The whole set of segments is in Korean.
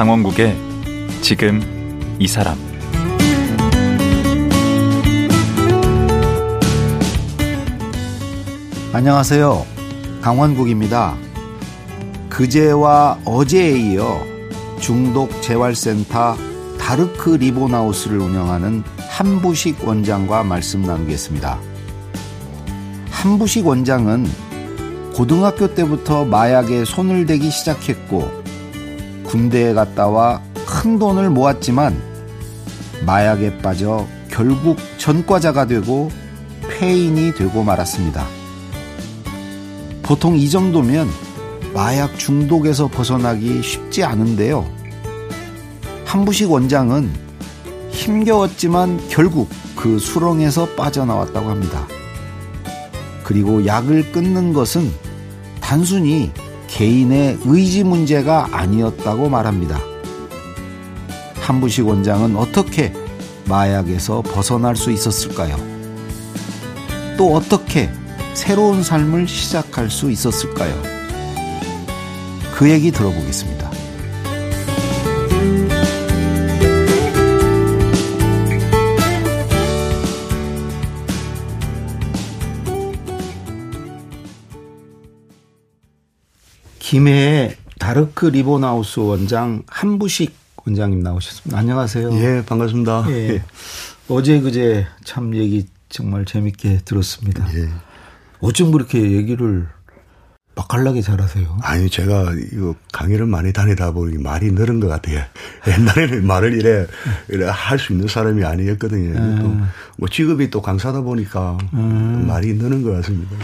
강원국의 지금 이 사람 안녕하세요. 강원국입니다. 그제와 어제에 이어 중독 재활센터 다르크 리보나우스를 운영하는 한부식 원장과 말씀 나누겠습니다. 한부식 원장은 고등학교 때부터 마약에 손을 대기 시작했고 군대에 갔다 와 큰 돈을 모았지만 마약에 빠져 결국 전과자가 되고 폐인이 되고 말았습니다. 보통 이 정도면 마약 중독에서 벗어나기 쉽지 않은데요. 한부식 원장은 힘겨웠지만 결국 그 수렁에서 빠져나왔다고 합니다. 그리고 약을 끊는 것은 단순히 개인의 의지 문제가 아니었다고 말합니다. 한부식 원장은 어떻게 마약에서 벗어날 수 있었을까요? 또 어떻게 새로운 삶을 시작할 수 있었을까요? 그 얘기 들어보겠습니다. 김해의 다르크 리본하우스 원장 한부식 원장님 나오셨습니다. 안녕하세요. 예, 반갑습니다. 예. 예. 어제 그제 참 얘기 정말 재밌게 들었습니다. 예. 어쩜 그렇게 얘기를 맛깔나게 잘하세요? 아니, 제가 이거 강의를 많이 다니다 보니 말이 늘은 것 같아요. 옛날에는 말을 이래, 이래 할 수 있는 사람이 아니었거든요. 음. 또뭐 직업이 또 강사다 보니까 음. 말이 느는 것 같습니다.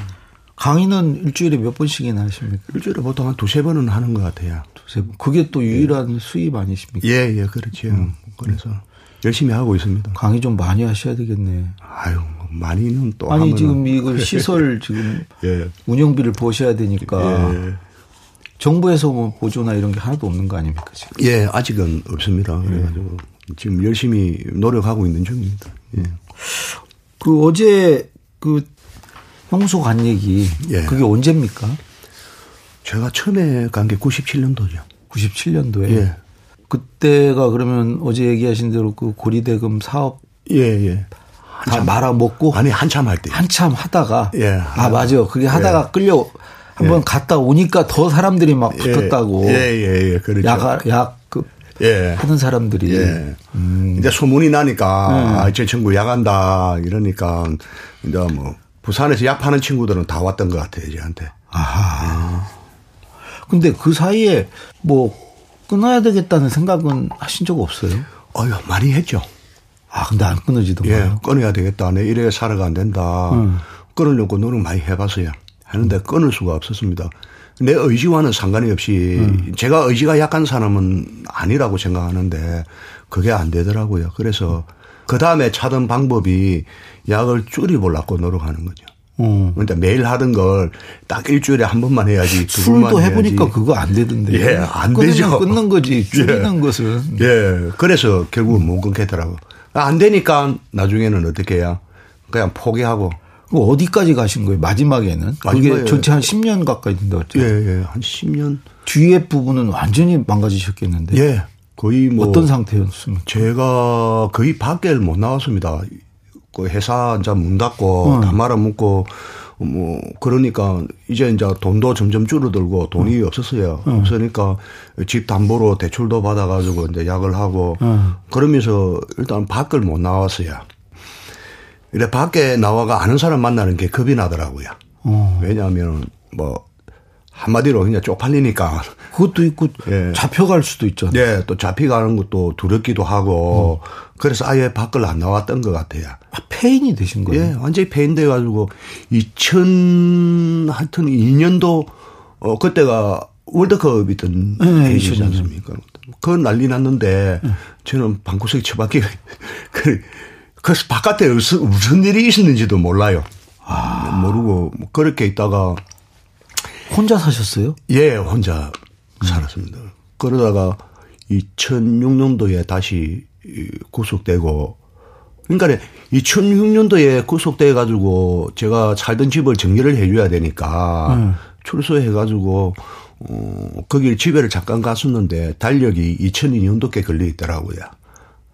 강의는 일주일에 몇 번씩이나 하십니까? 일주일에 보통 한 두세 번은 하는 것 같아요. 두세 번. 그게 또 유일한 예. 수입 아니십니까? 예, 예, 그렇죠. 음. 그래서 열심히 하고 있습니다. 강의 좀 많이 하셔야 되겠네. 아유, 많이는 또 아니 지금 이거 시설 지금 예. 운영비를 보셔야 되니까 예. 정부에서 뭐 보조나 이런 게 하나도 없는 거 아닙니까 지금? 예, 아직은 없습니다. 예. 그래가지고 지금 열심히 노력하고 있는 중입니다. 예. 그 어제 그 형수 간 얘기 예. 그게 언제입니까? 제가 처음에 간 게 97년도죠. 97년도에. 예. 그때가 그러면 어제 얘기하신 대로 그 고리대금 사업 예, 예. 다 말아 먹고 아니 한참 할 때. 한참 하다가 예. 아, 맞아. 그게 하다가 예. 끌려 한번 예. 갔다 오니까 더 사람들이 막 예. 붙었다고. 예, 예, 예. 그렇죠. 약, 약, 그, 예. 하는 사람들이. 예. 음. 이제 소문이 나니까, 음. 아, 제 친구 약한다, 이러니까, 이제 뭐, 부산에서 약 파는 친구들은 다 왔던 것 같아요, 저한테. 아하. 예. 근데 그 사이에 뭐, 끊어야 되겠다는 생각은 하신 적 없어요? 어휴, 많이 했죠. 아, 근데 안 끊어지더라고요. 예, 끊어야 되겠다. 내 이래 살아가 안 된다. 음. 끊으려고 노력 많이 해봤어요. 하는데 음. 끊을 수가 없었습니다. 내 의지와는 상관이 없이 음. 제가 의지가 약한 사람은 아니라고 생각하는데 그게 안 되더라고요. 그래서 그 다음에 찾은 방법이 약을 줄이보려고 노력하는 거죠. 음. 그러니까 매일 하던 걸 딱 일주일에 한 번만 해야지. 술도 해보니까 그거 안 되던데. 예, 안 되죠. 끊는 거지. 줄이는 예. 것은. 예. 그래서 결국은 못 끊겠더라고. 안 되니까 나중에는 어떻게 해야 그냥 포기하고. 어디까지 가신 거예요? 마지막에는? 그게 전체 한 10년 가까이 된다고 했죠? 예, 예. 한 10년. 뒤에 부분은 완전히 망가지셨겠는데. 예. 거의 뭐. 어떤 상태였습니까? 제가 거의 밖을 못 나왔습니다. 그 회사 이제 문 닫고 어. 다 말아 먹고 뭐 그러니까 이제 이제 돈도 점점 줄어들고 돈이 어. 없었어요. 어. 없으니까 집 담보로 대출도 받아가지고 이제 약을 하고 어. 그러면서 일단 밖을 못 나왔어요. 이래 밖에 나와가 아는 사람 만나는 게 겁이 나더라고요. 어. 왜냐하면 뭐 한마디로 그냥 쪽팔리니까. 그것도 있고 예. 잡혀갈 수도 있잖아요. 네, 또 잡혀가는 것도 두렵기도 하고 음. 그래서 아예 밖을 안 나왔던 것 같아요. 아, 폐인이 되신 거예요? 예, 완전히 폐인 돼 가지고 2000 하여튼 2년도 어 그때가 월드컵이던 네, 해이지 않습니까? 그건 난리 났는데 네. 저는 방구석에 처박혀 그, 그 바깥에 무슨, 무슨 일이 있었는지도 몰라요. 아. 모르고 뭐 그렇게 있다가 혼자 사셨어요? 예, 혼자 음. 살았습니다. 그러다가 2006년도에 다시 구속되고 그러니까 2006년도에 구속돼 가지고 제가 살던 집을 정리를 해줘야 되니까 음. 출소해 가지고 어, 거길 집에를 잠깐 갔었는데 달력이 2002년도께 걸려 있더라고요.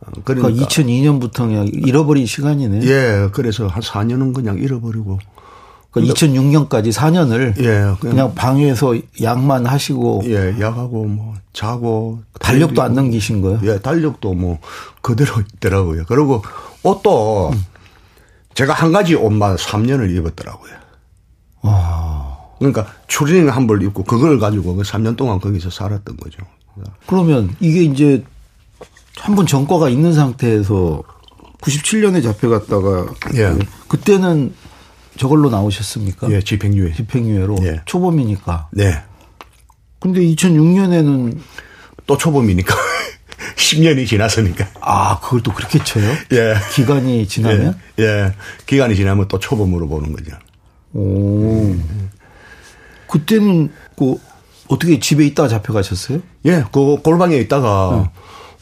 어, 그러니까, 그러니까 2002년부터 그냥 잃어버린 시간이네. 예, 그래서 한 4년은 그냥 잃어버리고. 그러니까 2006년까지 4년을 예, 그냥, 그냥 방에서 약만 하시고 예, 약하고 뭐 자고 달력도 안 넘기신 거예요? 예, 달력도 뭐 그대로 있더라고요. 그리고 옷도 음. 제가 한 가지 옷만 3년을 입었더라고요. 와. 그러니까 추리닝 한 벌 입고 그걸 가지고 3년 그 동안 거기서 살았던 거죠. 그러면 이게 이제 한 번 전과가 있는 상태에서 97년에 잡혀갔다가 예. 그때는 저걸로 나오셨습니까? 예, 집행유예. 집행유예로 예. 초범이니까. 네. 근데 2006년에는 또 초범이니까 10년이 지났으니까. 아, 그걸 또 그렇게 쳐요? 예. 기간이 지나면? 예. 예. 기간이 지나면 또 초범으로 보는 거죠. 오. 음. 그때는 그 어떻게 집에 있다가 잡혀가셨어요? 예, 그 골방에 있다가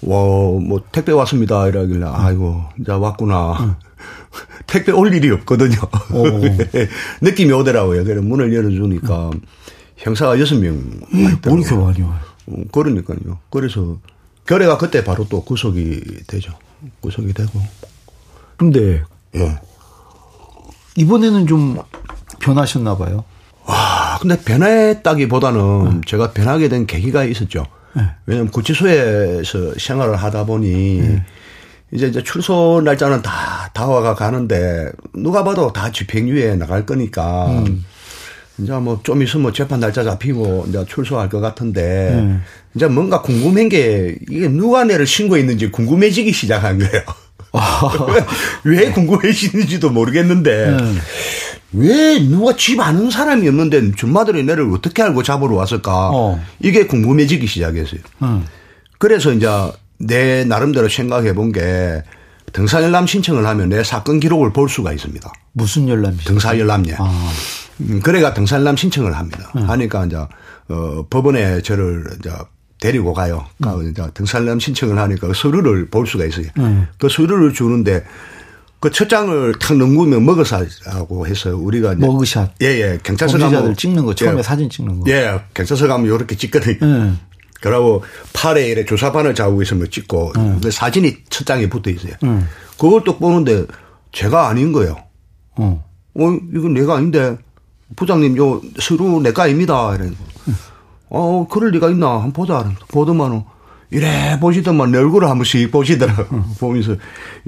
응. 와, 뭐 택배 왔습니다 이러길래 응. 아이고 이제 왔구나. 응. 택배 올 일이 없거든요. 느낌이 오더라고요. 그래서 문을 열어주니까 형사가 여섯 명. 뭐 이렇게 많이 와요? 어, 그러니까요. 그래서 결례가 그때 바로 또 구속이 되죠. 구속이 되고. 근데 예. 이번에는 좀 변하셨나 봐요. 와, 근데 변했다기보다는 네. 제가 변하게 된 계기가 있었죠. 네. 왜냐하면 구치소에서 생활을 하다 보니 네. 이제 이제 출소 날짜는 다 다와가 가는데 누가 봐도 다 집행유예 나갈 거니까 음. 이제 뭐 좀 있으면 재판 날짜 잡히고 이제 출소할 것 같은데 음. 이제 뭔가 궁금한 게 이게 누가 내를 신고했는지 궁금해지기 시작한 거예요. 아. 왜 궁금해지는지도 모르겠는데 음. 왜 누가 집 아는 사람이 없는데 준마들이 내를 어떻게 알고 잡으러 왔을까 어. 이게 궁금해지기 시작했어요. 음. 그래서 이제 내 나름대로 생각해 본 게 등사열람 신청을 하면 내 사건 기록을 볼 수가 있습니다. 무슨 열람? 등사열람이요. 아. 음, 그래가 등사열람 신청을 합니다. 음. 하니까 이제 어 법원에 저를 이제 데리고 가요. 음. 이제 등사열람 신청을 하니까 그 서류를 볼 수가 있어요. 음. 그 서류를 주는데 그첫 장을 탁 넘기면 먹어사하고 했어요. 우리가 머그샷. 예, 예. 경찰서 가면 찍는 거 처음에 예. 사진 찍는 거. 예. 경찰서 가면 이렇게 찍거든요. 음. 그러고 팔에 이래 조사판을 잡고 있으면 찍고 음. 그 사진이 첫 장에 붙어 있어요. 음. 그걸 또 보는데 제가 아닌 거예요. 어. 어, 이건 내가 아닌데 부장님 요 서류 내가 아닙니다. 이래. 음. 어, 그럴 리가 있나 한번 보자. 보더만은 이래 보시더만 내 얼굴을 한 번씩 보시더라. 음. 보면서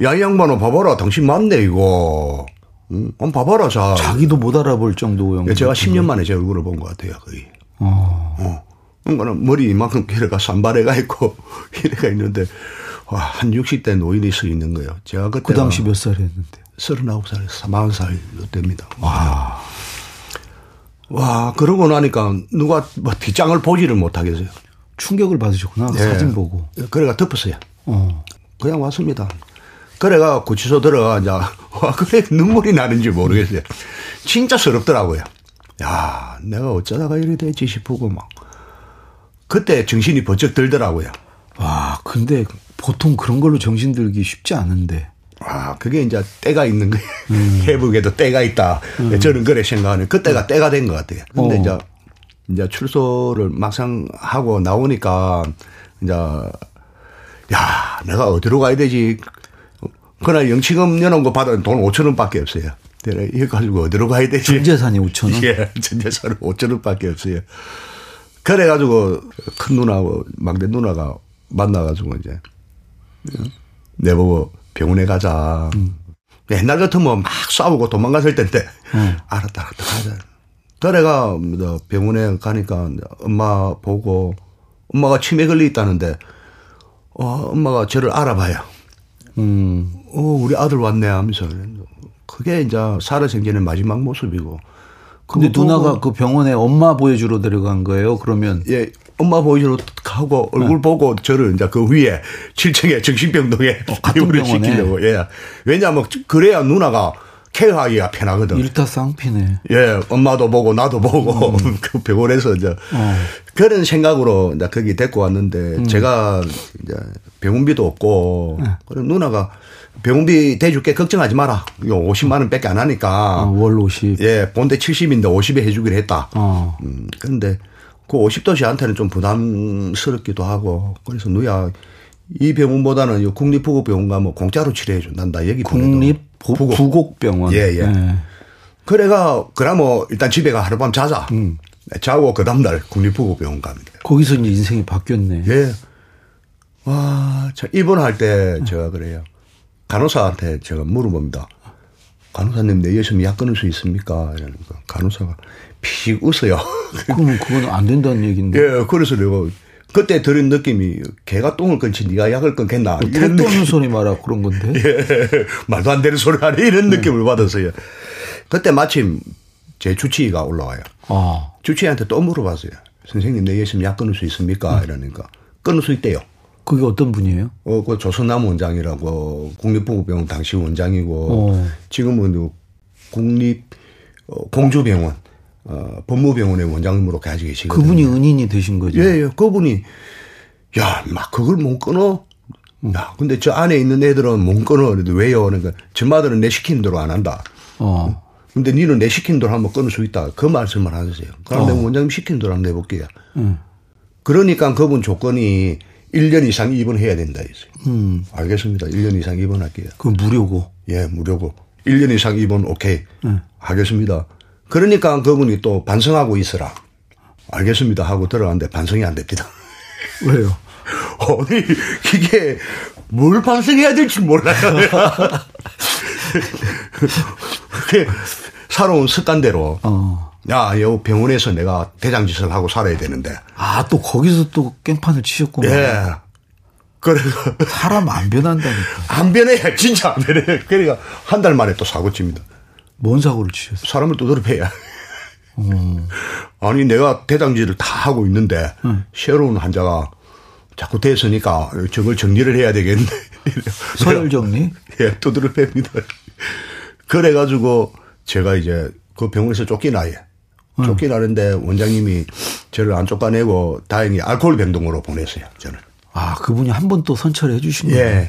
야, 이 양반은 봐봐라. 당신 맞네, 이거. 응? 한번 봐봐라, 자. 자기도 못 알아볼 정도. 예, 제가 10년 만에 제 얼굴을 본 것 같아요, 거의. 어. 어. 그러니까 머리 이만큼 길어가 산발해가 있고 이래가 있는데 와, 한 60대 노인이 서 있는 거예요. 제가 그때 그 당시 몇 살이었는데? 39살, 40살 됩니다. 와. 와, 그러고 나니까 누가 뭐 뒷장을 보지를 못하겠어요. 충격을 받으셨구나. 네. 사진 보고. 그래가 덮었어요. 어. 그냥 왔습니다. 그래가 구치소 들어가, 이제, 와, 그래, 눈물이 나는지 모르겠어요. 진짜 서럽더라고요. 야, 내가 어쩌다가 이렇게 됐지 싶고, 막. 그때 정신이 번쩍 들더라고요. 와, 근데 보통 그런 걸로 정신 들기 쉽지 않은데. 아, 그게 이제 때가 있는 거예요. 음. 회복에도 때가 있다. 음. 저는 그래 생각하는 그때가 음. 때가 된 것 같아요. 근데 어. 이제, 이제 출소를 막상 하고 나오니까 이제, 야, 내가 어디로 가야 되지? 그날 영치금 거 받은 돈 5천 원밖에 없어요. 이거 가지고 어디로 가야 되지? 전재산이 5천 원? 예, 전재산은 5천 원밖에 없어요. 그래가지고 큰 누나하고 막내 누나가 만나가지고 이제 내보고 병원에 가자. 음. 옛날 같으면 막 싸우고 도망갔을 텐데 음. 알았다 알았다 가자. 그래가 병원에 가니까 엄마 보고 엄마가 치매 걸려 있다는데 어 엄마가 저를 알아봐요. 음. 어 우리 아들 왔네 하면서 그게 이제 살아생전의 마지막 모습이고 근데 누나가 그 병원에 엄마 보여주러 들어간 거예요? 그러면 예. 엄마 보여주러 가고 얼굴 네. 보고 저를 이제 그 위에 7층에 정신병동에 어, 입원을 시키려고. 예. 왜냐하면 그래야 누나가 케어하기가 편하거든. 일타쌍피네. 예, 엄마도 보고 나도 보고 음. 그 병원에서 이제 어. 그런 생각으로 이제 거기 데리고 왔는데 음. 제가 이제 병원비도 없고 네. 그럼 누나가 병원비 대줄게 걱정하지 마라. 이거 50만 원 밖에 안 하니까. 어, 월 50. 예, 본대 70인데 50에 해주기로 했다. 어. 음, 그런데 그 50도씨한테는 좀 부담스럽기도 하고 그래서 누야 이 병원보다는 국립부고병원 가면 공짜로 치료해 준단다 얘기 국립부곡병원. 예, 예. 네. 그래가 그러면 뭐 일단 집에 가 하룻밤 자자. 음. 자고 그 다음날 국립부고병원 갑니다. 거기서 이제 인생이 바뀌었네. 예. 와, 저 입원할 때 제가 그래요. 간호사한테 제가 물어봅니다. 간호사님 내여시면 약 끊을 수 있습니까? 이러니까 간호사가 피식 웃어요. 그러면 그건 안 된다는 얘기인데. 예, 그래서 내가 그때 들은 느낌이 개가 똥을 끊지 네가 약을 끊겠나 뭐 이런 느낌. 소리 말아 그런 건데. 예, 말도 안 되는 소리 하네 이런 네. 느낌을 받았어요. 그때 마침 제 주치의가 올라와요. 아. 주치의한테 또 물어봤어요. 선생님 내여시면 약 끊을 수 있습니까? 음. 이러니까 끊을 수 있대요. 그게 어떤 분이에요? 어, 그 조선남 원장이라고 국립보건병원 당시 원장이고 어. 지금은 국립 어, 공주병원 어, 법무병원의 원장님으로 가지고 계시거든요. 그분이 은인이 되신 거죠? 예, 예. 그분이 야, 막 그걸 못 끊어. 야, 근데 저 안에 있는 애들은 못 끊어. 그래도 왜요? 그러니까 저마들은 내 시키는 대로 안 한다. 어. 근데 니는 내 시키는 대로 한번 끊을 수 있다. 그 말씀을 하세요. 그럼 어. 내가 원장님 시키는 대로 한번 내볼게요. 음. 그러니까 그분 조건이 1년 이상 입원해야 된다 했어요. 음. 알겠습니다. 1년 이상 입원할게요. 그 무료고. 예, 무료고. 1년 이상 입원 오케이. 음. 알겠습니다. 그러니까 그분이 또 반성하고 있어라. 알겠습니다. 하고 들어갔는데 반성이 안 됩니다. 왜요? 아니, 이게 뭘 반성해야 될지 몰라요. 살아온 습관대로. 어. 야, 여 병원에서 내가 대장짓을 하고 살아야 되는데. 아, 또 거기서 또 깽판을 치셨구나. 예. 그래서. 사람 안 변한다니까. 안 변해. 진짜 안 변해. 그러니까 한 달 만에 또 사고 칩니다. 뭔 사고를 치셨어요? 사람을 두드려 패야. 음. 아니, 내가 대장질을 다 하고 있는데, 음. 새로운 환자가 자꾸 됐으니까 저걸 정리를 해야 되겠네. 서열 정리? 예, 두드려 팹니다. 그래가지고 제가 이제 그 병원에서 쫓기나요. 음. 쫓기나는데 원장님이 저를 안 쫓아내고 다행히 알코올 병동으로 보냈어요. 저는. 아 그분이 한 번 또 선처를 해주신 거예요. 예.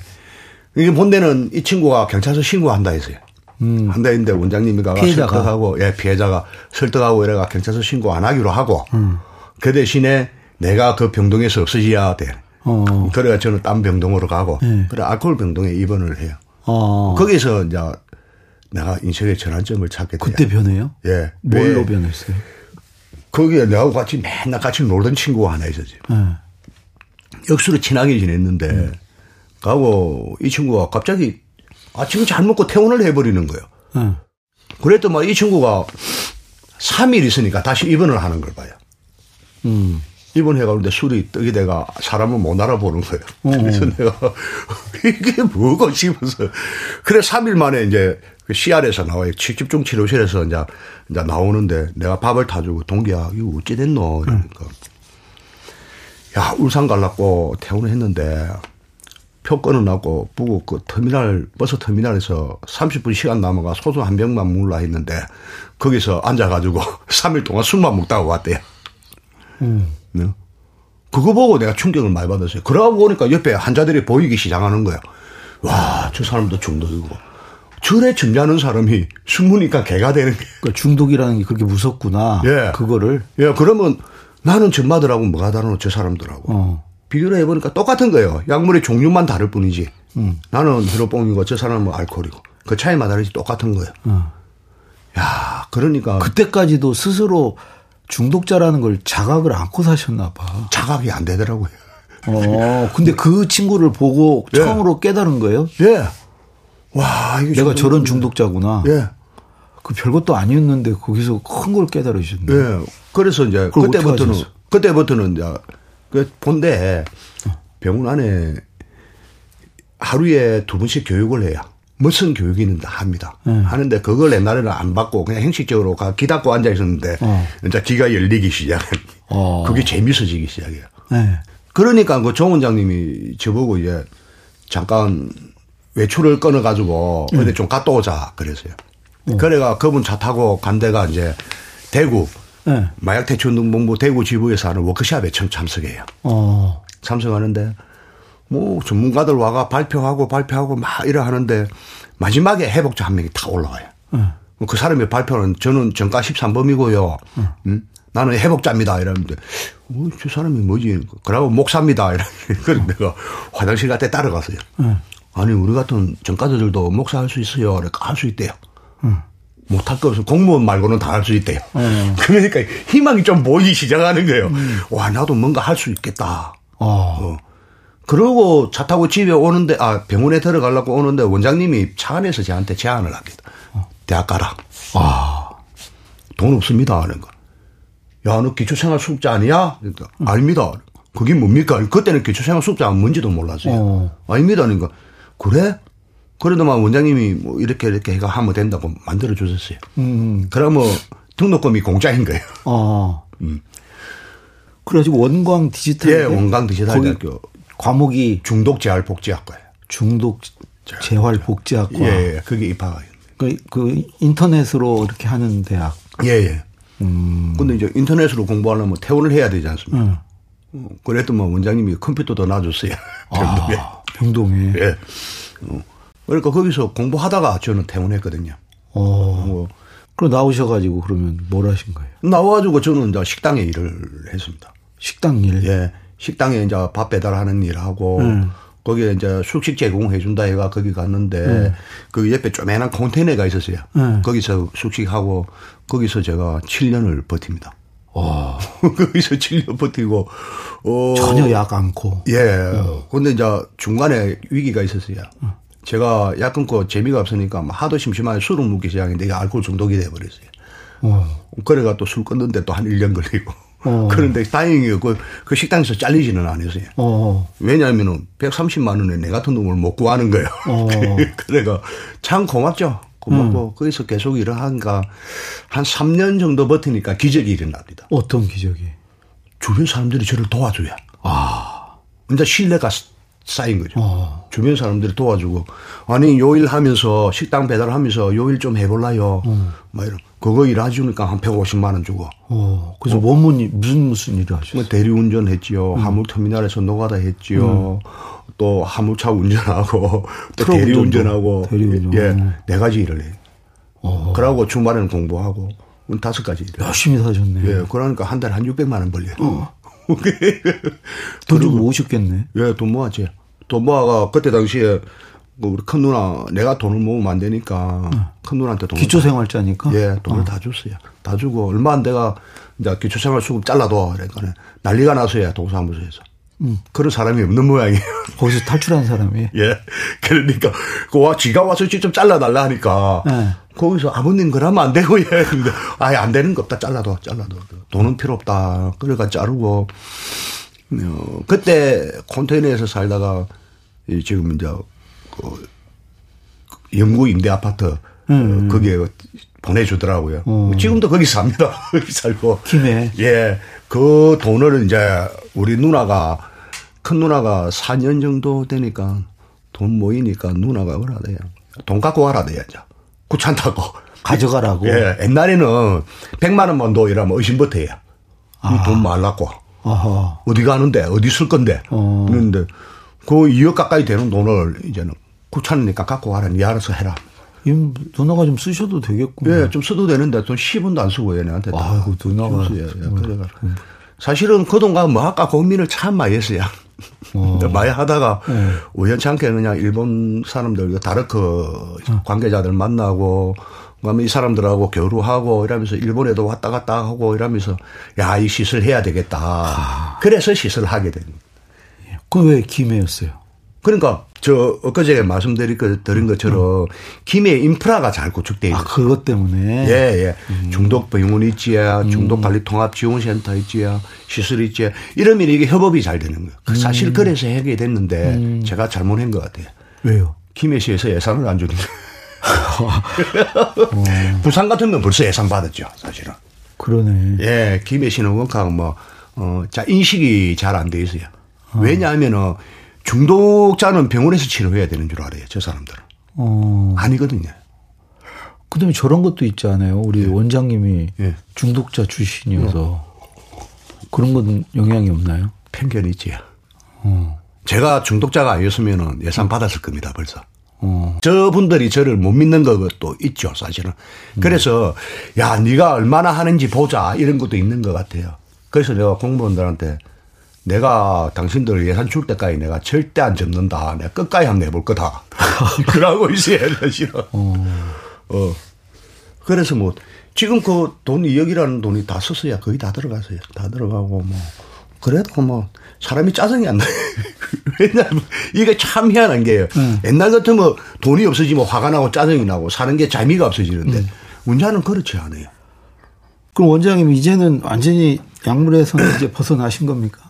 이게 본데는 이 친구가 경찰서 신고한다 했어요. 음. 한다 했는데 원장님이 가가 피해자가. 설득하고 예 피해자가 설득하고 이래가 경찰서 신고 안 하기로 하고 음. 그 대신에 내가 그 병동에서 없어져야 돼. 어. 그래가 저는 딴 병동으로 가고 예. 그래 알코올 병동에 입원을 해요. 어. 거기서 이제 내가 인생의 전환점을 찾게 돼요. 그때 변해요? 예. 뭘로 왜? 변했어요? 거기에 내하고 같이 맨날 같이 놀던 친구가 하나 있었지. 네. 역수로 친하게 지냈는데, 네. 가고 이 친구가 갑자기 아침 잘 먹고 퇴원을 해버리는 거예요. 네. 그랬더니 이 친구가 3일 있으니까 다시 입원을 하는 걸 봐요. 음. 입원해가는데 술이 떡이 내가 사람을 못 알아보는 거예요. 어. 그래서 내가 이게 뭐고 싶어서. 그래 3일 만에 이제 그 CR에서 나와요. 집중 치료실에서 이제, 이제 나오는데 내가 밥을 타주고 동기야 이거 어찌 됐노 이러니까 야 울산 갈라고 퇴원을 했는데 표 끊어놨고 부고 그 터미널 버스 터미널에서 30분 시간 남아가 소주 한 병만 먹으려 했는데 거기서 앉아가지고 3일 동안 술만 먹다가 왔대요. 음. 네? 그거 보고 내가 충격을 많이 받았어요. 그러고 보니까 옆에 환자들이 보이기 시작하는 거야. 와, 저 사람도 중독이고. 절에 점잖은 사람이 숨으니까 개가 되는 게. 그러니까 중독이라는 게 그렇게 무섭구나. 예. 그거를. 예, 그러면 나는 전마들하고 뭐가 다르노, 저 사람들하고. 어. 비교를 해보니까 똑같은 거예요. 약물의 종류만 다를 뿐이지. 음. 나는 히로뽕이고 저 사람은 뭐 알코올이고. 그 차이만 다르지 똑같은 거예요. 어. 야, 그러니까. 그때까지도 스스로 중독자라는 걸 자각을 않고 사셨나 봐. 자각이 안 되더라고요. 어, 근데 그 친구를 보고 예. 처음으로 깨달은 거예요? 예. 와, 내가 저런 중독자구나. 예. 그 별것도 아니었는데 거기서 큰 걸 깨달으셨네. 예. 그래서 이제 그때부터는 그때부터는 이제 그 본데 병원 안에 하루에 두 번씩 교육을 해요. 무슨 교육이는 다 합니다. 음. 하는데 그걸 옛날에는 안 받고 그냥 형식적으로 기 닫고 앉아 있었는데 어. 이제 귀가 열리기 시작해. 어. 그게 재밌어지기 시작해요. 네. 그러니까 그 정 원장님이 저보고 이제 잠깐 외출을 끊어가지고 음. 어디 좀 갔다 오자 그랬어요. 음. 그래가 그분 차 타고 간 데가 이제 대구 네. 마약 대처운동본부 대구 지부에서 하는 워크샵에 참 참석해요. 어. 참석하는데 뭐 전문가들 와가 발표하고 발표하고 막 이래 하는데 마지막에 해복자 한 명이 다 올라와요. 네. 그 사람의 발표는 저는 정가 13범이고요. 음. 음? 나는 회복자입니다. 이러는데, 어, 저 사람이 뭐지? 그러고 목사입니다. 이러는데, 그래서 내가 화장실 갔다 따라갔어요. 네. 아니, 우리 같은 전과자들도 목사 할 수 있어요. 그러니까 할 수 있대요. 응. 못할 거 없어. 공무원 말고는 다 할 수 있대요. 음. 그러니까 희망이 좀 보이기 시작하는 거예요. 와, 나도 뭔가 할 수 있겠다. 어. 어. 그러고 차 타고 집에 오는데, 아, 병원에 들어가려고 오는데 원장님이 차 안에서 저한테 제안을 합니다. 대학 가라. 아. 돈 없습니다. 하는 거. 야, 너 기초생활 수급자 아니야? 그러니까, 아닙니다. 그게 뭡니까? 그때는 기초생활 수급자가 뭔지도 몰랐어요. 어. 아닙니다. 그러니까, 그래? 그래도만 원장님이 뭐 이렇게 이렇게 해가 하면 된다고 만들어 주셨어요. 음. 그러면 등록금이 공짜인 거예요. 어. 그래가지고 원광 디지털. 예, 원광 디지털 대학교 거기 과목이 중독 재활 복지학과예요. 중독 재활 복지학과. 예, 예. 그게 입학이. 그, 그 인터넷으로 이렇게 하는 대학. 예, 예. 음. 근데 이제 인터넷으로 공부하려면 퇴원을 해야 되지 않습니까? 응. 어, 그랬더만 원장님이 컴퓨터도 놔줬어요. 아, 병동에. 예. 어. 그러니까 거기서 공부하다가 저는 퇴원했거든요. 어. 뭐 그럼 나오셔가지고 그러면 뭘 하신 거예요? 나와가지고 저는 이제 식당에 일을 했습니다. 식당 일. 예. 식당에 이제 밥 배달하는 일 하고 음. 거기에 이제 숙식 제공해준다 해가 거기 갔는데 그 옆에 쪼매난 컨테이너가 있었어요. 음. 거기서 숙식하고 거기서 제가 7년을 버팁니다. 와. 거기서 7년 버티고 어 전혀 약 않고. 예. 근데 이제 중간에 위기가 있었어요. 제가 약 끊고 재미가 없으니까 막 하도 심심하게 술을 먹기 시작했는데 이게 알코올 중독이 돼버렸어요. 어. 그래가 또 술 끊는데 또 한 1년 걸리고. 어. 그런데 다행히 그, 그 식당에서 잘리지는 않았어요. 어. 왜냐하면은 130만 원에 내 같은 놈을 못 구하는 거예요. 어. 그래가 참 고맙죠. 고맙고 음. 거기서 계속 일을 하니까 한 3년 정도 버티니까 기적이 일어납니다. 어떤 기적이? 주변 사람들이 저를 도와줘야. 아. 이제 신뢰가 쌓인 거죠. 어. 주변 사람들이 도와주고 아니 요일 하면서 식당 배달하면서 요일 좀 해볼라요. 음. 막 이런 그거 일해주니까 한 150만 원 주고 어. 그래서 뭔 일, 무슨 무슨 일을 하셨어요? 뭐 대리운전 했지요. 음. 화물터미널에서 노가다 했지요. 또 화물차 운전하고 또 대리운전하고 대리운전. 예, 네 가지 일을 해요. 어. 그러고 주말에는 공부하고 다섯 가지 일을. 열심히 사셨네. 예, 그러니까 한 달에 한 600만 원 벌려요. 어. 돈좀 모으셨겠네. 예, 돈 모았지. 돈 모아가 그때 당시에 그 우리 큰 누나 내가 돈을 모으면 안 되니까 큰 누나한테 돈을 기초 생활자니까. 다, 예, 돈을 다 줬어요. 다 주고 얼마 안 돼가 이제 기초 생활 수급 잘라둬 그러니까 난리가 났어요 동사무소에서. 그런 사람이 없는 모양이에요. 거기서 탈출한 사람이. 예. 그러니까 그와 지가 와서 직접 잘라달라 하니까 네. 거기서 아버님 그러면 안 되고 예. 근데 아예 안 되는 거 없다 잘라둬 잘라둬 돈은 필요 없다. 그래가 자르고 어, 그때 컨테이너에서 살다가 이 지금 이제 그 영구 임대 아파트 어, 거기에 보내주더라고요. 어. 지금도 거기 삽니다. 거기 살고. 김해. 예. 그 돈을 이제 우리 누나가 큰 누나가 4년 정도 되니까 돈 모이니까 누나가 돼요. 돈 갖고 가라 돼요. 이제. 귀찮다고. 가져가라고. 예. 옛날에는 100만 원만 더 이러면 의심부터 해요. 아. 돈 말랐고. 아하. 어디 가는데 어디 쓸 건데 어. 그런데 그 2억 가까이 되는 돈을 이제는 귀찮으니까 갖고 가라 니 알아서 해라 이 누나가 좀 쓰셔도 되겠구나. 예좀 써도 되는데 돈 10원도 안 쓰고 얘네한테 다 아이고, 누나가. 예, 그래가지고 사실은 그 돈과 뭐 아까 고민을 참 많이 했어요 어. 많이 하다가 네. 우연찮게 그냥 일본 사람들 다르크 어. 관계자들 만나고 그다음에 이 사람들하고 교류하고 이러면서 일본에도 왔다 갔다 하고 이러면서 야 이 시설 해야 되겠다 아. 그래서 시설을 하게 된 거예요. 그건 왜 김해였어요? 그러니까 저 엊그제 말씀드린 것, 드린 것처럼 김해 인프라가 잘 구축돼 있는 아, 그것 때문에. 예, 예. 중독 병원 있지야, 중독 관리 통합 지원 센터 있지야, 시설 있지야. 이러면 이게 협업이 잘 되는 거예요. 그 사실 그래서 하게 됐는데 제가 잘못한 것 같아요. 왜요? 김해시에서 예산을 안 주는 거예요. 부산 같으면 벌써 예산 받았죠, 사실은. 그러네. 예, 김해시는 원가 뭐, 어, 자, 인식이 잘 안 돼 있어요. 왜냐하면은 중독자는 병원에서 치료해야 되는 줄 알아요, 저 사람들은. 어. 아니거든요. 그 다음에 저런 것도 있잖아요. 우리 원장님이 예. 중독자 출신이어서. 그런 건 영향이 없나요? 편견이 있지요. 어. 제가 중독자가 아니었으면 예산 받았을 겁니다, 벌써. 어. 저분들이 저를 못 믿는 것도 있죠, 사실은. 그래서 야, 네가 얼마나 하는지 보자 이런 것도 있는 것 같아요. 그래서 내가 공무원들한테 내가 당신들 예산 줄 때까지 내가 절대 안 접는다. 내가 끝까지 한번 해볼 거다. 그러고 있어요, 사실은. 어. 어. 그래서 뭐 지금 그 돈 2억이라는 돈이 다 썼어야 거의 다 들어갔어요. 다 들어가고 뭐 그래도 뭐 사람이 짜증이 안 나요. 왜냐하면 이게 참 희한한 게요. 음. 옛날 같으면 돈이 없어지면 화가 나고 짜증이 나고 사는 게 재미가 없어지는데 음. 문제는 그렇지 않아요. 그럼 원장님 이제는 완전히 약물에서는 이제 벗어나신 겁니까?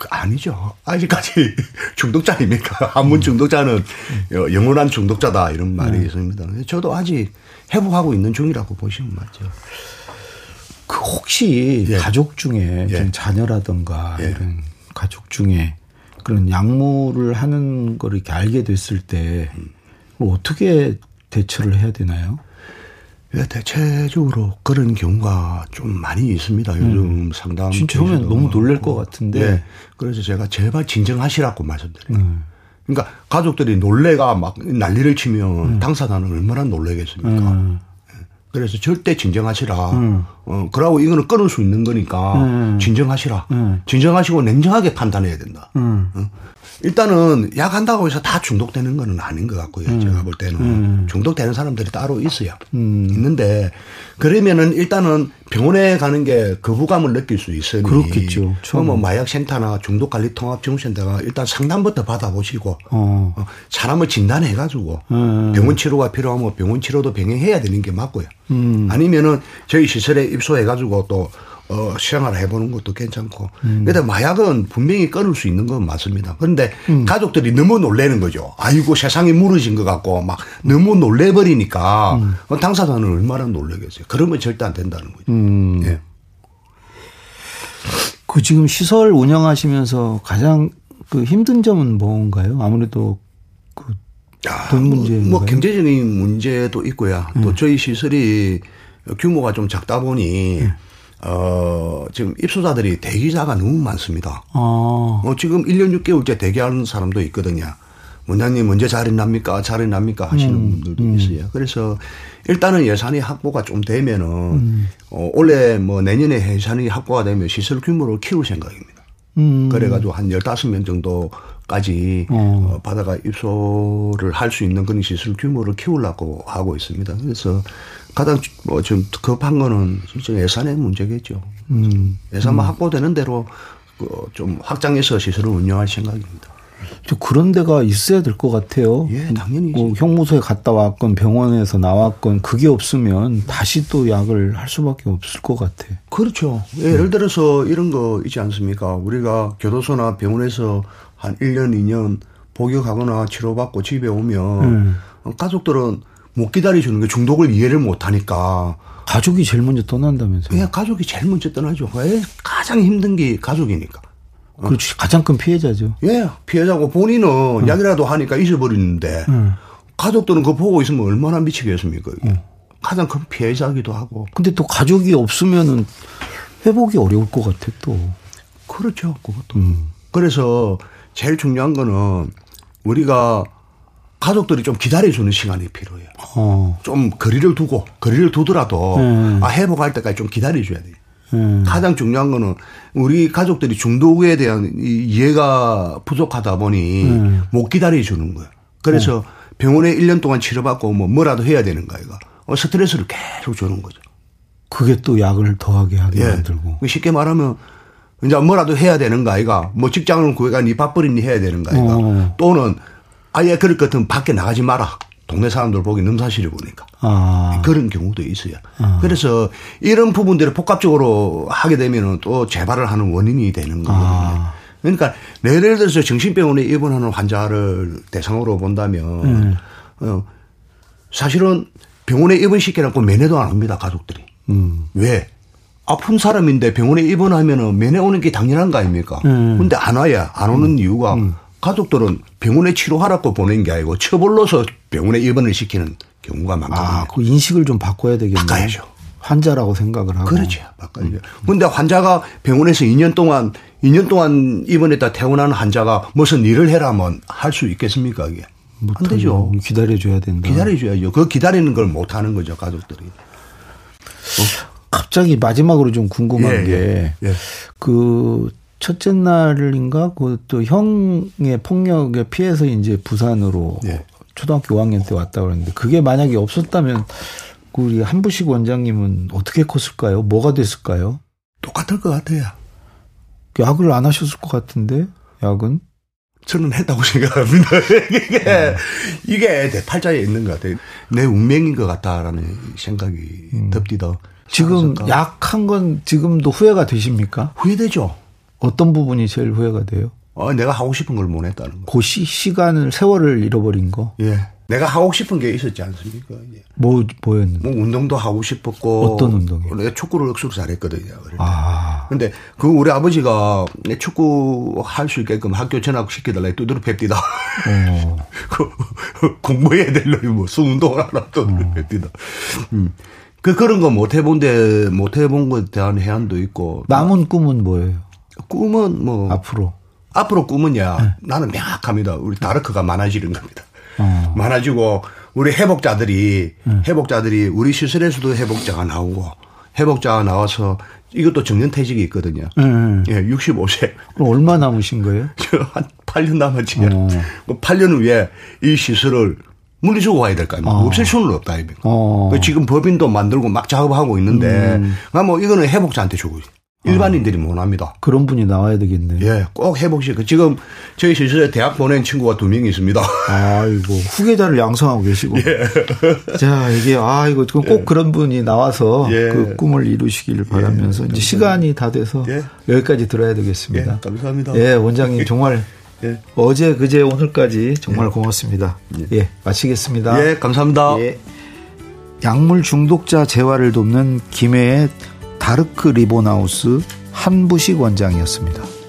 그 아니죠. 아직까지 중독자 아닙니까? 한문 중독자는 영원한 중독자다 이런 말이 음. 있습니다. 저도 아직 회복하고 있는 중이라고 보시면 맞죠. 그 혹시 예. 가족 중에 예. 좀 자녀라든가 예. 이런 가족 중에 그런 약물을 하는 걸 이렇게 알게 됐을 때 음. 어떻게 대처를 해야 되나요? 예, 대체적으로 그런 경우가 좀 많이 있습니다. 요즘 음. 상담. 진짜 처음엔 너무 놀랄 것 같은데. 네. 그래서 제가 제발 진정하시라고 말씀드려요. 음. 그러니까 가족들이 놀래가 막 난리를 치면 음. 당사자는 얼마나 놀래겠습니까? 음. 그래서 절대 진정하시라. 음. 어, 그러고 이거는 끊을 수 있는 거니까 음. 진정하시라. 음. 진정하시고 냉정하게 판단해야 된다. 음. 어? 일단은 약 한다고 해서 다 중독되는 거는 아닌 것 같고요. 음. 제가 볼 때는 음. 중독되는 사람들이 따로 있어요. 음. 있는데 그러면은 일단은 병원에 가는 게 거부감을 느낄 수 있으니 그렇겠죠. 뭐 마약 센터나 중독 관리 통합 정센터가 일단 상담부터 받아보시고 어. 어 사람을 진단해 가지고 음. 병원 치료가 필요하면 병원 치료도 병행해야 되는 게 맞고요. 음. 아니면은 저희 시설에 입소해 가지고 또 어, 시행을 해보는 것도 괜찮고. 음. 근데 마약은 분명히 끊을 수 있는 건 맞습니다. 그런데 음. 가족들이 너무 놀래는 거죠. 아이고 세상이 무너진 것 같고 막 너무 놀래버리니까 음. 당사자는 얼마나 놀래겠어요. 그러면 절대 안 된다는 거죠. 음. 예. 그 지금 시설 운영하시면서 가장 그 힘든 점은 뭔가요? 아무래도 그 돈 문제. 뭐, 뭐, 경제적인 문제도 있고요. 또 음. 저희 시설이 규모가 좀 작다 보니 음. 어, 지금 입소자들이 대기자가 너무 많습니다. 어. 어, 지금 1년 6개월째 대기하는 사람도 있거든요. 원장님 언제 자리 납니까? 자리 납니까? 하시는 음, 분들도 음. 있어요. 그래서 일단은 예산이 확보가 좀 되면은, 음. 어, 올해 뭐 내년에 예산이 확보가 되면 시설 규모를 키울 생각입니다. 음. 그래가지고 한 15명 정도까지 어. 어 바다가 입소를 할 수 있는 그런 시설 규모를 키우려고 하고 있습니다. 그래서 가장 뭐좀 급한 거는 진짜 예산의 문제겠죠. 음. 예산만 음. 확보되는 대로 그좀 확장해서 시설을 운영할 생각입니다. 또 그런 데가 있어야 될 것 같아요. 예, 당연히. 뭐 형무소에 갔다 왔건 병원에서 나왔건 그게 없으면 다시 또 약을 할 수밖에 없을 것 같아. 그렇죠. 예, 를 들어서 이런 거 있지 않습니까? 우리가 교도소나 병원에서 한 1년, 2년 복역하거나 치료받고 집에 오면 음. 가족들은 못 기다려주는 게 중독을 이해를 못 하니까. 가족이 제일 먼저 떠난다면서요? 예, 가족이 제일 먼저 떠나죠. 왜 가장 힘든 게 가족이니까. 어. 그렇지. 가장 큰 피해자죠. 예, 피해자고 본인은 응. 약이라도 하니까 잊어버리는데 응. 가족들은 그거 보고 있으면 얼마나 미치겠습니까? 응. 가장 큰 피해자기도 하고. 근데 또 가족이 없으면은 회복이 어려울 것 같아 또. 그렇죠. 그것도. 음. 그래서 제일 중요한 거는 우리가 가족들이 좀 기다려주는 시간이 필요해요. 어. 좀 거리를 두고 거리를 두더라도 음. 아 회복할 때까지 좀 기다려줘야 돼요. 음. 가장 중요한 거는 우리 가족들이 중독에 대한 이해가 부족하다 보니 음. 못 기다려주는 거예요. 그래서 어. 병원에 1년 동안 치료받고 뭐 뭐라도 해야 되는 거야, 이거. 어, 스트레스를 계속 주는 거죠. 그게 또 약을 더하게 하게 예. 만들고. 쉽게 말하면 이제 뭐라도 해야 되는 거 아이가. 뭐 직장을 구해가 니 밥벌이니 해야 되는 거 아이가. 어. 또는 아예 그럴 것 같으면 밖에 나가지 마라. 동네 사람들 보기 넘사시를 보니까. 아. 그런 경우도 있어요. 아. 그래서 이런 부분들을 복합적으로 하게 되면 또 재발을 하는 원인이 되는 거거든요. 아. 그러니까 예를 들어서 정신병원에 입원하는 환자를 대상으로 본다면 음. 어, 사실은 병원에 입원시켜놓고 면회도 안 합니다 가족들이. 음. 왜? 아픈 사람인데 병원에 입원하면은 면회 오는 게 당연한 거 아닙니까? 음. 근데 안 와야 안 오는 음. 이유가 음. 가족들은 병원에 치료하라고 보낸 게 아니고 처벌로서 병원에 입원을 시키는 경우가 많거든요. 아, 그 인식을 좀 바꿔야 되겠네요. 바꿔야죠. 환자라고 생각을 하고. 그렇죠. 바꿔야죠. 음. 근데 환자가 병원에서 2년 동안 2년 동안 입원했다 퇴원하는 환자가 무슨 일을 해라면 할 수 있겠습니까, 이게? 안 되죠. 기다려줘야 된다. 기다려줘야죠. 그 기다리는 걸 못 하는 거죠, 가족들이. 어? 갑자기 마지막으로 좀 궁금한 예, 게, 예. 그, 첫째 날인가, 그또 형의 폭력에 피해서 이제 부산으로 예. 초등학교 5학년 때 왔다 그러는데, 그게 만약에 없었다면, 우리 한부식 원장님은 어떻게 컸을까요? 뭐가 됐을까요? 똑같을 것 같아요. 약을 안 하셨을 것 같은데, 약은? 저는 했다고 생각합니다. 이게, 이게 내 팔자에 있는 것 같아요. 내 운명인 것 같다라는 생각이 음. 듭디다. 지금 약 한 건 지금도 후회가 되십니까? 후회되죠. 어떤 부분이 제일 후회가 돼요? 어, 내가 하고 싶은 걸 못 했다는 거. 그 시, 시간을, 세월을 잃어버린 거? 예. 내가 하고 싶은 게 있었지 않습니까? 예. 뭐, 뭐였는데? 뭐, 운동도 하고 싶었고. 어떤 운동이요? 내가 축구를 억수로 잘했거든요. 아. 근데 그 우리 아버지가 내 축구 할 수 있게끔 학교 전학 시켜달라 두드려 팹디다. 어. 그, 공부해야 될 놈이 뭐, 수운동을 하나 두드려 어. 팹디다. 음. 그 그런 거 못 해본 데 못 해본 것에 대한 해안도 있고. 남은 꿈은 뭐예요? 꿈은 뭐 앞으로 앞으로 꿈은야 네. 나는 명확합니다. 우리 다르크가 많아지는 겁니다. 어. 많아지고 우리 회복자들이 네. 회복자들이 우리 시설에서도 회복자가 나오고 회복자가 나와서 이것도 정년퇴직이 있거든요. 네. 예, 65세. 얼마 남으신 거예요? 한 8년 남았지. 어. 8년 그 후에 이 시설을 물리주고 와야 될 거 아닙니까? 어. 없앨 수는 없다, 이거니까. 어. 지금 법인도 만들고 막 작업하고 있는데, 음. 뭐 이거는 회복자한테 주고 일반인들이 못 합니다. 그런 분이 나와야 되겠네. 예, 꼭 회복시. 그 지금 저희 실실에 대학 보낸 친구가 두 명 있습니다. 아이고 후계자를 양성하고 계시고. 예. 자 이게 아 이거 꼭 예. 그런 분이 나와서 예. 그 꿈을 이루시기를 바라면서 예. 이제 시간이 다 돼서 예. 여기까지 들어야 되겠습니다. 예, 감사합니다. 예, 원장님 정말 예. 어제 그제 오늘까지 정말 예. 고맙습니다. 예. 예. 마치겠습니다. 예, 감사합니다. 예. 약물 중독자 재활을 돕는 김해의 다르크 리본하우스 한부식 원장이었습니다.